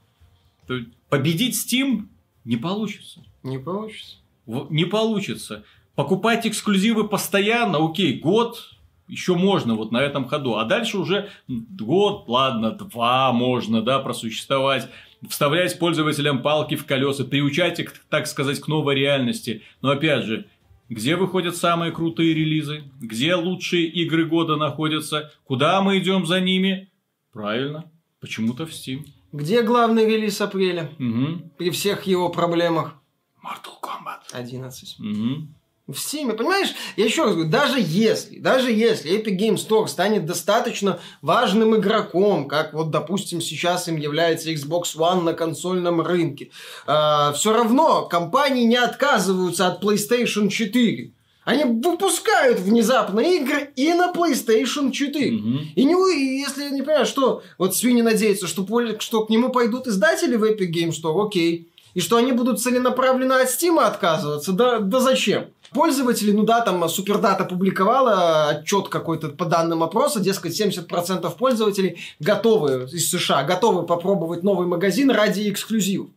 Победить Steam не получится. Не получится. Не получится. Покупать эксклюзивы постоянно, окей, год еще можно вот на этом ходу. А дальше уже год, ладно, два можно, да, просуществовать. Вставлять пользователям палки в колеса, приучать их, так сказать, к новой реальности. Но опять же, где выходят самые крутые релизы? Где лучшие игры года находятся? Куда мы идем за ними? Правильно, почему-то в Steam. Где главный релиз апреля? Мгм. При всех его проблемах. Mortal Kombat. 11. Мгм. В Steam, понимаешь, я еще раз говорю, даже если, даже если Epic Game Store станет достаточно важным игроком, как вот, допустим, сейчас им является Xbox One на консольном рынке, все равно компании не отказываются от PlayStation 4. Они выпускают внезапно игры и на PlayStation 4. Мгм. И не, если не понимаю, что вот свиньи надеются, что, что к нему пойдут издатели в Epic Game Store, окей. И что они будут целенаправленно от Steam отказываться, да, да зачем? Пользователи, ну да, там Супердата публиковала отчет какой-то по данным опроса, дескать, 70% пользователей готовы из США, готовы попробовать новый магазин ради эксклюзивов.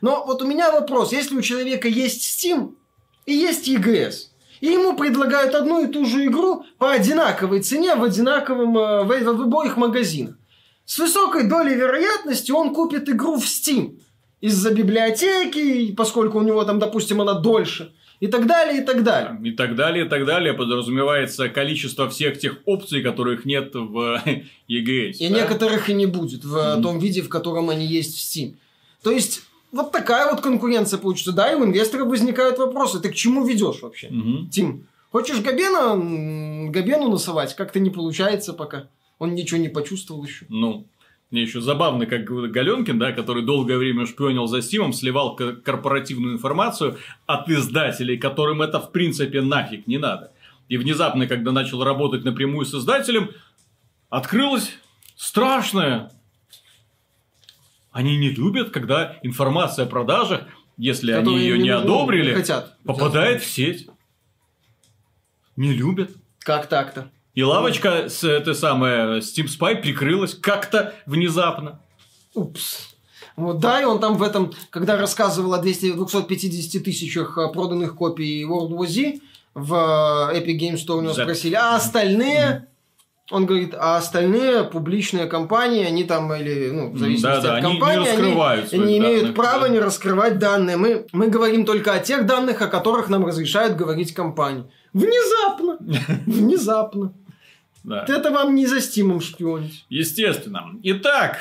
Но вот у меня вопрос, если у человека есть Steam и есть EGS, и ему предлагают одну и ту же игру по одинаковой цене в одинаковом э, в, в обоих магазинах. С высокой долей вероятности он купит игру в Steam из-за библиотеки, поскольку у него там, допустим, она дольше, и так далее, и так далее. И так далее, и так далее. Подразумевается количество всех тех опций, которых нет в EGS. И да? некоторых и не будет в Мгм. том виде, в котором они есть в Steam. То есть, вот такая вот конкуренция получится. Да, и у инвесторов возникают вопросы. Ты к чему ведешь вообще? Мгм. Тим, хочешь Габена, Габену насовать? Как-то не получается пока. Он ничего не почувствовал еще. Ну, мне еще забавно, как Галенкин, да, который долгое время шпионил за Стимом, сливал корпоративную информацию от издателей, которым это в принципе нафиг не надо. И внезапно, когда начал работать напрямую с издателем, открылось страшное. Они не любят, когда информация о продажах, если они ее не одобрили, не хотят. попадает в сеть. Не любят. Как так-то? И лавочка с этой самой Steam Spy прикрылась как-то внезапно. Упс. Вот, да, и он там в этом, когда рассказывал о 200, 250 тысячах э, проданных копий World War Z в э, Epic Games Store у него За- спросили, а остальные... Он говорит, а остальные публичные компании, они там, или, ну, в зависимости Да-да, от они не компании, раскрывают своих не имеют данных, права да. не раскрывать данные. Мы, мы говорим только о тех данных, о которых нам разрешают говорить компании. Внезапно! Внезапно. Да. Это вам не за стимом шпионить. Естественно. Итак,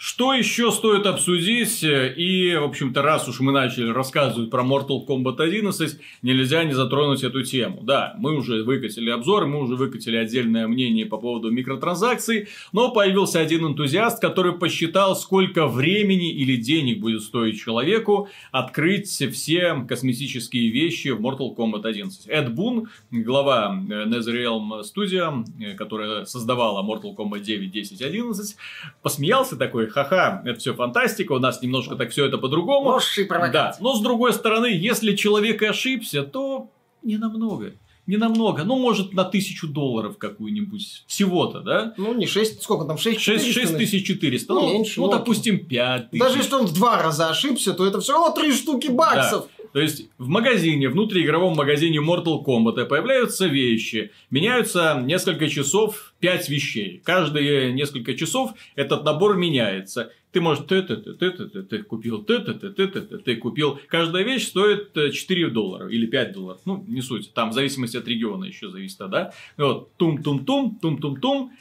что еще стоит обсудить? И, в общем-то, раз уж мы начали рассказывать про Mortal Kombat 11, нельзя не затронуть эту тему. Да, мы уже выкатили обзор, мы уже выкатили отдельное мнение по поводу микротранзакций, но появился один энтузиаст, который посчитал, сколько времени или денег будет стоить человеку открыть все косметические вещи в Mortal Kombat 11. Эд Бун, глава э, NetherRealm Studio, э, которая создавала Mortal Kombat 9, 10, 11, посмеялся такой, ха-ха, это все фантастика, у нас немножко так все это по-другому. Ложь и провокация. Да, но с другой стороны, если человек и ошибся, то не намного. Не намного. Ну, может, на тысячу долларов какую-нибудь. Всего-то, да? Ну, не 6, сколько там, 6 6400. Ну, Ну, меньше, ну, ну, допустим, 5 тысяч. Даже если он в два раза ошибся, то это все равно три штуки баксов. То есть в магазине, внутриигровом магазине Mortal Kombat появляются вещи, меняются несколько часов 5 вещей. Каждые несколько часов этот набор меняется. Ты можешь ты ты ты ты ты ты ты купил ты ты ты ты ты ты ты купил. Каждая вещь стоит 4 доллара или 5 долларов. Ну, не суть. Там в зависимости от региона еще зависит, да? Вот, тум-тум-тум, тум-тум-тум.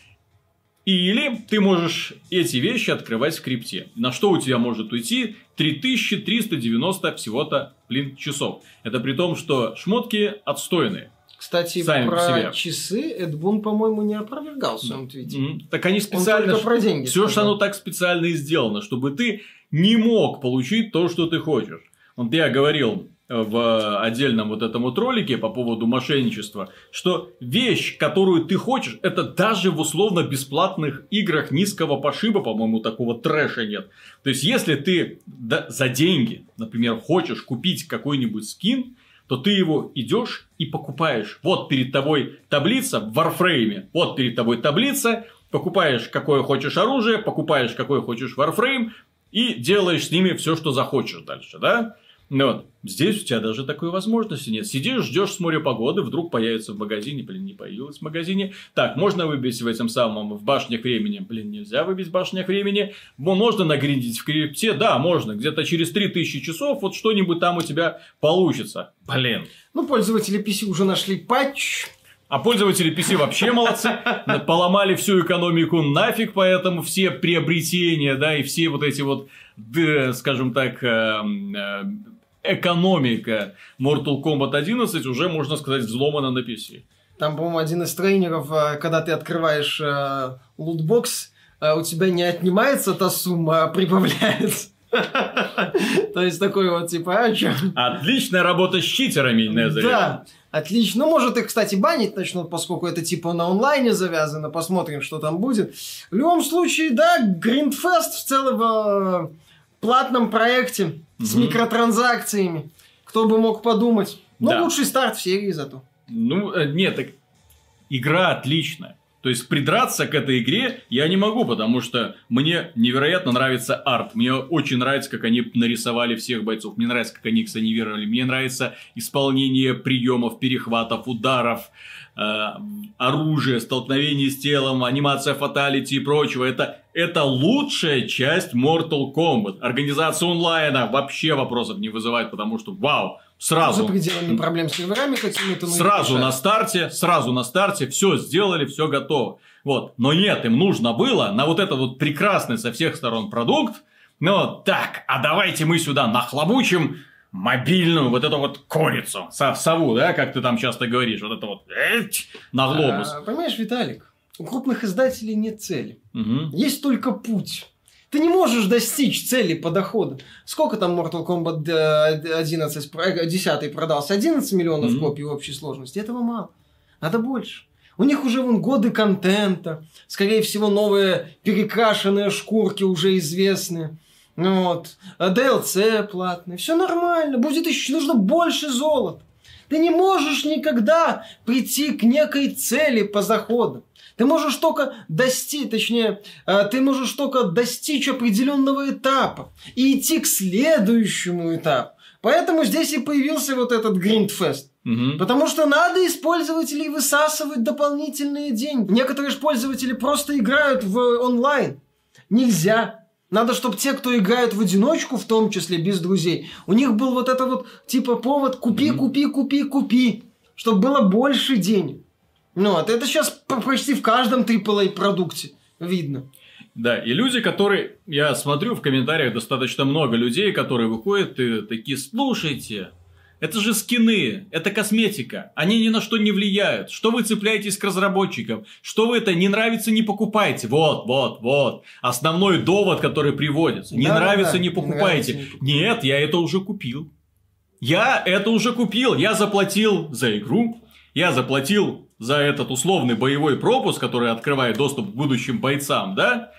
Или ты можешь эти вещи открывать в крипте. На что у тебя может уйти 3390 всего-то, блин, часов. Это при том, что шмотки отстойные. Кстати, Сами про часы Эдбун, по-моему, не опровергал в своем твите. Мгм. Так они специально... только про деньги Все, что оно так специально и сделано, чтобы ты не мог получить то, что ты хочешь. Вот я говорил в отдельном вот этом вот ролике по поводу мошенничества, что вещь, которую ты хочешь, это даже в условно бесплатных играх низкого пошиба, по-моему, такого трэша нет. То есть, если ты за деньги, например, хочешь купить какой-нибудь скин, то ты его идешь и покупаешь. Вот перед тобой таблица в Warframe. Вот перед тобой таблица. Покупаешь какое хочешь оружие, покупаешь какой хочешь Warframe и делаешь с ними все, что захочешь дальше, да? Ну вот. Здесь у тебя даже такой возможности нет. Сидишь, ждешь с моря погоды, вдруг появится в магазине, блин, не появилась в магазине. Так, можно выбить в этом самом, в башнях времени? Блин, нельзя выбить в башнях времени. Мо- Можно нагриндить в крипте? Да, можно. Где-то через 3000 часов вот что-нибудь там у тебя получится. Блин. Ну, пользователи PC уже нашли патч. А пользователи PC вообще молодцы. Поломали всю экономику нафиг, поэтому все приобретения, да, и все вот эти вот, скажем так, эм, э, экономика Mortal Kombat 11 уже, можно сказать, взломана на PC. Там, по-моему, один из тренеров, э, когда ты открываешь э, лутбокс, э, у тебя не отнимается та сумма, а прибавляется. То есть такой вот, типа, а чё? Отличная работа с читерами, Незери. Да, отлично. Ну, может, их, кстати, банить начнут, поскольку это типа на онлайне завязано. Посмотрим, что там будет. В любом случае, да, Гриндфест в целом э, платном проекте с микротранзакциями. Кто бы мог подумать. Ну, Да. лучший старт в серии зато. Ну, э, нет, так игра отличная. То есть придраться к этой игре я не могу, потому что мне невероятно нравится арт. Мне очень нравится, как они нарисовали всех бойцов. Мне нравится, как они их санивировали. Мне нравится исполнение приемов, перехватов, ударов, э, оружия, столкновений с телом, анимация фаталити и прочего. Это, это лучшая часть Mortal Kombat. Организация онлайна вообще вопросов не вызывает, потому что вау, сразу. За пределами проблем с серверами какими-то. Сразу на старте, сразу на старте, все сделали, все готово. Вот. Но нет, им нужно было на вот этот вот прекрасный со всех сторон продукт, ну, так, а давайте мы сюда нахлобучим мобильную вот эту вот курицу, со- сову, да, как ты там часто говоришь, вот это вот на глобус. А, понимаешь, Виталик, у крупных издателей нет цели. Мгм. Есть только путь. Ты не можешь достичь цели по доходу. Сколько там Mortal Kombat э, 11, про- э, 10 продался? 11 миллионов Мгм. копий в общей сложности. Этого мало. Надо больше. У них уже вон годы контента. Скорее всего, новые перекрашенные шкурки уже известны. Ну Вот. DLC платный. Все нормально. Будет еще нужно больше золота. Ты не можешь никогда прийти к некой цели по заходу. Ты можешь только достичь, точнее, э, ты можешь только достичь определенного этапа и идти к следующему этапу. Поэтому здесь и появился вот этот Гриндфест. Мгм. Потому что надо из пользователей высасывать дополнительные деньги. Некоторые же пользователи просто играют в онлайн. Нельзя. Надо, чтобы те, кто играют в одиночку, в том числе без друзей, у них был вот это вот типа повод купи, купи, купи, купи, чтобы было больше денег. Ну, вот это сейчас почти в каждом AAA продукте видно. Да, и люди, которые, я смотрю в комментариях достаточно много людей, которые выходят и такие, слушайте, это же скины, это косметика, они ни на что не влияют. Что вы цепляетесь к разработчикам? Что вы это не нравится, не покупайте? Вот, вот, вот. Основной довод, который приводится. Не Да, нравится, да, не не покупайте. нравится, не покупайте. Нет, я это уже купил. Я это уже купил. Я заплатил за игру. Я заплатил за этот условный боевой пропуск, который открывает доступ к будущим бойцам, да?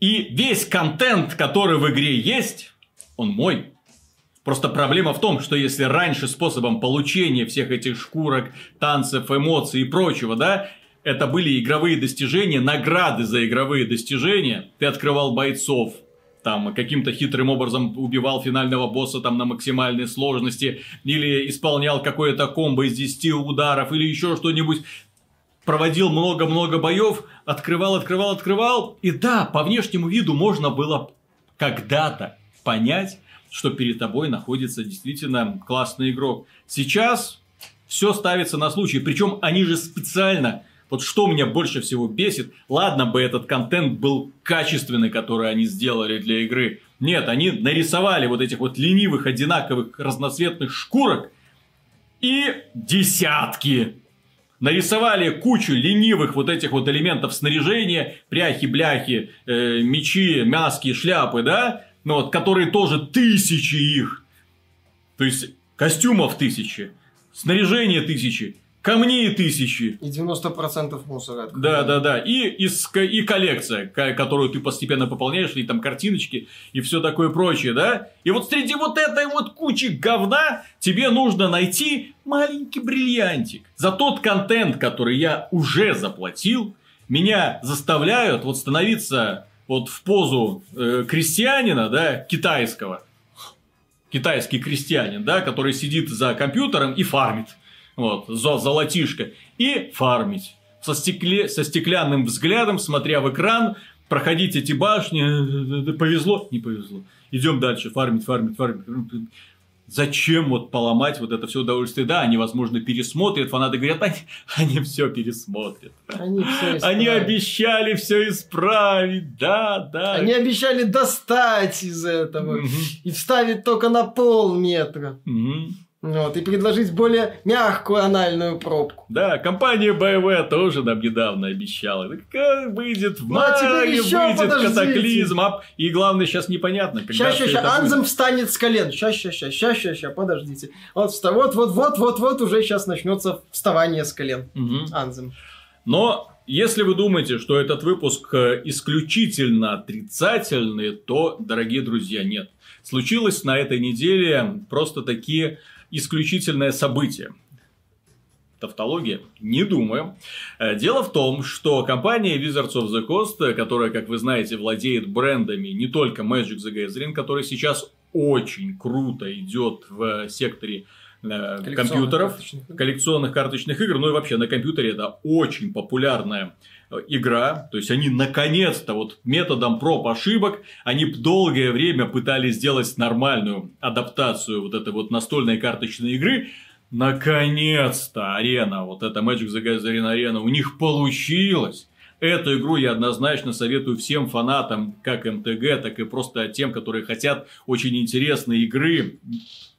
И весь контент, который в игре есть, он мой. Просто проблема в том, что если раньше способом получения всех этих шкурок, танцев, эмоций и прочего, да, это были игровые достижения, награды за игровые достижения, ты открывал бойцов, там каким-то хитрым образом убивал финального босса там на максимальной сложности, или исполнял какое-то комбо из 10 ударов, или еще что-нибудь, проводил много-много боев, открывал, открывал, открывал, и да, по внешнему виду можно было когда-то понять, что перед тобой находится действительно классный игрок. Сейчас все ставится на случай, причем они же специально вот что меня больше всего бесит, ладно бы этот контент был качественный, который они сделали для игры. Нет, они нарисовали вот этих вот ленивых, одинаковых, разноцветных шкурок и десятки. Нарисовали кучу ленивых вот этих вот элементов снаряжения, пряхи, бляхи, э, мечи, мяски, шляпы, да? Ну вот, которые тоже тысячи их. То есть, костюмов тысячи, снаряжения тысячи камней тысячи. И 90% мусора. Да, да, да. И, и, и коллекция, которую ты постепенно пополняешь, и там картиночки, и все такое прочее, да? И вот среди вот этой вот кучи говна тебе нужно найти маленький бриллиантик. За тот контент, который я уже заплатил, меня заставляют вот становиться вот в позу э, крестьянина, да, китайского. Китайский крестьянин, да, который сидит за компьютером и фармит вот, за золотишко, и фармить. Со, стекле, со стеклянным взглядом, смотря в экран, проходить эти башни, повезло, не повезло. Идем дальше, фармить, фармить, фармить. Зачем вот поломать вот это все удовольствие? Да, они, возможно, пересмотрят, фанаты говорят, они, они все пересмотрят. Они, все они обещали все исправить, да, да. Они обещали достать из этого угу. и вставить только на полметра. Угу. Вот, и предложить более мягкую анальную пробку. Да, компания BMW тоже нам недавно обещала. Как выйдет в ну, а мае, выйдет подождите. катаклизм. А, и главное, сейчас непонятно, когда Сейчас, сейчас, сейчас. Анзем встанет с колен. Сейчас, сейчас, сейчас, сейчас, сейчас, сейчас, подождите. Вот, вот, вот, вот, вот, вот, уже сейчас начнется вставание с колен. Угу. Анзем. Но если вы думаете, что этот выпуск э, исключительно отрицательный, то, дорогие друзья, нет. Случилось на этой неделе просто такие исключительное событие. Тавтология? Не думаю. Э, дело в том, что компания Wizards of the Coast, которая, как вы знаете, владеет брендами не только Magic the Gathering, который сейчас очень круто идет в секторе э, компьютеров, карточных коллекционных карточных игр, ну и вообще на компьютере это очень популярная игра, то есть они наконец-то вот методом проб ошибок, они долгое время пытались сделать нормальную адаптацию вот этой вот настольной карточной игры, наконец-то арена, вот эта Magic the Gathering арена у них получилось. Эту игру я однозначно советую всем фанатам, как МТГ, так и просто тем, которые хотят очень интересной игры,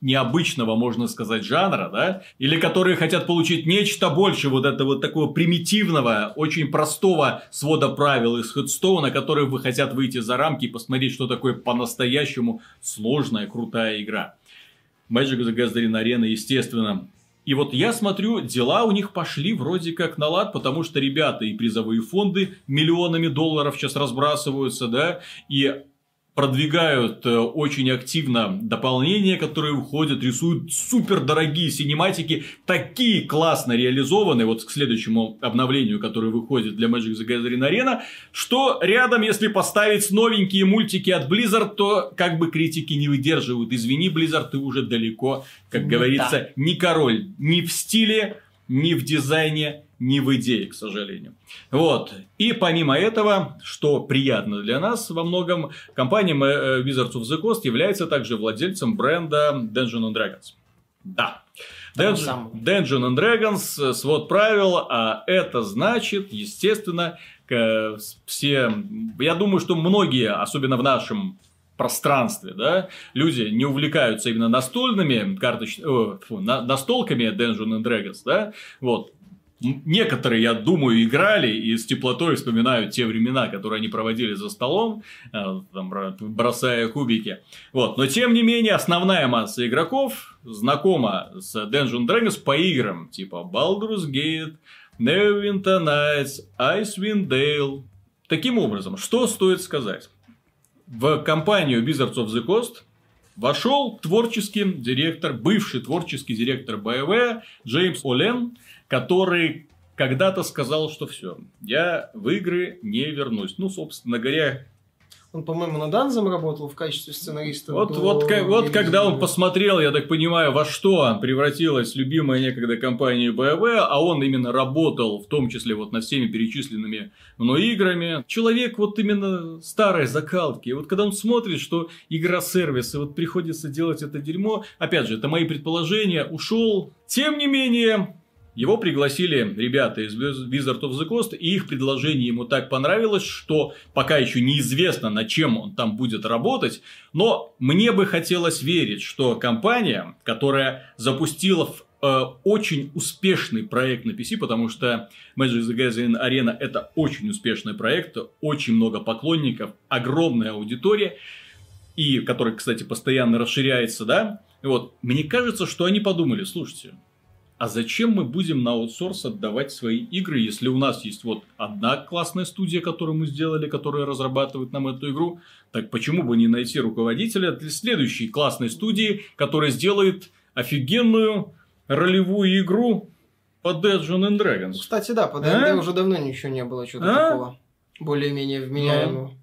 необычного, можно сказать, жанра, да, или которые хотят получить нечто больше вот этого вот такого примитивного, очень простого свода правил из Хедстоуна, которые вы хотят выйти за рамки и посмотреть, что такое по-настоящему сложная, крутая игра. Magic the Gathering Arena, естественно, и вот я смотрю, дела у них пошли вроде как на лад, потому что ребята и призовые фонды миллионами долларов сейчас разбрасываются, да, и продвигают э, очень активно дополнения, которые уходят, рисуют супер дорогие синематики, такие классно реализованные, вот к следующему обновлению, которое выходит для Magic the Gathering Arena, что рядом, если поставить новенькие мультики от Blizzard, то как бы критики не выдерживают. Извини, Blizzard, ты уже далеко, как не говорится, так. не король ни в стиле, ни в дизайне, ни в идее, к сожалению. Вот. И помимо этого, что приятно для нас во многом, компания э, Wizards of the Coast является также владельцем бренда Dungeons and Dragons. Да. Dungeon, and Dragons, свод правил, а это значит, естественно, все, я думаю, что многие, особенно в нашем пространстве, да, люди не увлекаются именно настольными карточ... О, фу, на, настолками Dungeons and Dragons, да, вот, Некоторые, я думаю, играли и с теплотой вспоминают те времена, которые они проводили за столом, э, там, бросая кубики. Вот. Но, тем не менее, основная масса игроков знакома с Dungeon Dragons по играм, типа Baldur's Gate, Neverwinter Nights, Icewind Dale. Таким образом, что стоит сказать? В компанию Wizards of the Coast вошел творческий директор, бывший творческий директор BioWare Джеймс Олен, который когда-то сказал, что все, я в игры не вернусь. Ну, собственно говоря, Он, по-моему, над Анзом работал в качестве сценариста. Вот, до вот, ка- вот когда он посмотрел, я так понимаю, во что превратилась любимая некогда компания BioWare, а он именно работал, в том числе вот над всеми перечисленными мной играми. Человек вот именно старой закалки. И вот когда он смотрит, что игра-сервис, и вот приходится делать это дерьмо, опять же, это мои предположения, ушел. Тем не менее, его пригласили ребята из Wizard of the Coast, и их предложение ему так понравилось, что пока еще неизвестно, над чем он там будет работать, но мне бы хотелось верить, что компания, которая запустила в э, очень успешный проект на PC, потому что Magic the Gathering Arena это очень успешный проект, очень много поклонников, огромная аудитория, и который, кстати, постоянно расширяется, да, вот, мне кажется, что они подумали, слушайте, а зачем мы будем на аутсорс отдавать свои игры, если у нас есть вот одна классная студия, которую мы сделали, которая разрабатывает нам эту игру, так почему бы не найти руководителя для следующей классной студии, которая сделает офигенную ролевую игру по Dungeons and Dragons? Кстати, да, по А? ДНД уже давно ничего не было, что-то А? такого. Более-менее вменяемого.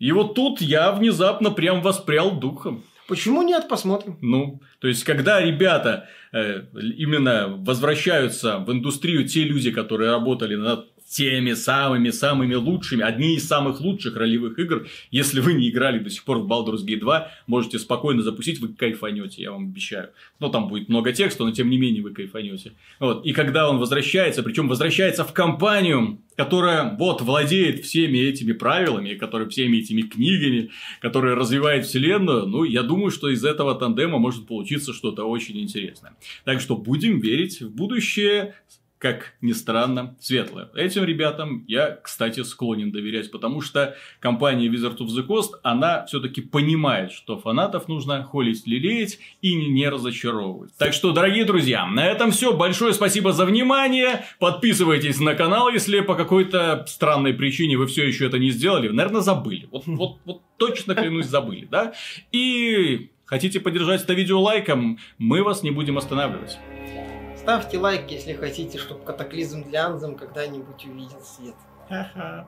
И вот тут я внезапно прям воспрял духом. Почему нет? Посмотрим. Ну, то есть, когда ребята э, именно возвращаются в индустрию, те люди, которые работали над теми самыми-самыми лучшими, одни из самых лучших ролевых игр, если вы не играли до сих пор в Baldur's Gate 2, можете спокойно запустить, вы кайфанете, я вам обещаю. Но там будет много текста, но тем не менее вы кайфанете. Вот. И когда он возвращается, причем возвращается в компанию, которая вот владеет всеми этими правилами, которая всеми этими книгами, которая развивает вселенную, ну, я думаю, что из этого тандема может получиться что-то очень интересное. Так что будем верить в будущее, как ни странно, светлое. Этим ребятам я, кстати, склонен доверять, потому что компания Wizard of the Coast, она все-таки понимает, что фанатов нужно холить, лелеять и не разочаровывать. Так что, дорогие друзья, на этом все. Большое спасибо за внимание. Подписывайтесь на канал, если по какой-то странной причине вы все еще это не сделали. Наверное, забыли. Вот, вот, вот точно клянусь, забыли, да? И хотите поддержать это видео лайком, мы вас не будем останавливать. Ставьте лайк, если хотите, чтобы катаклизм для Анзам когда-нибудь увидел свет. Ха-ха.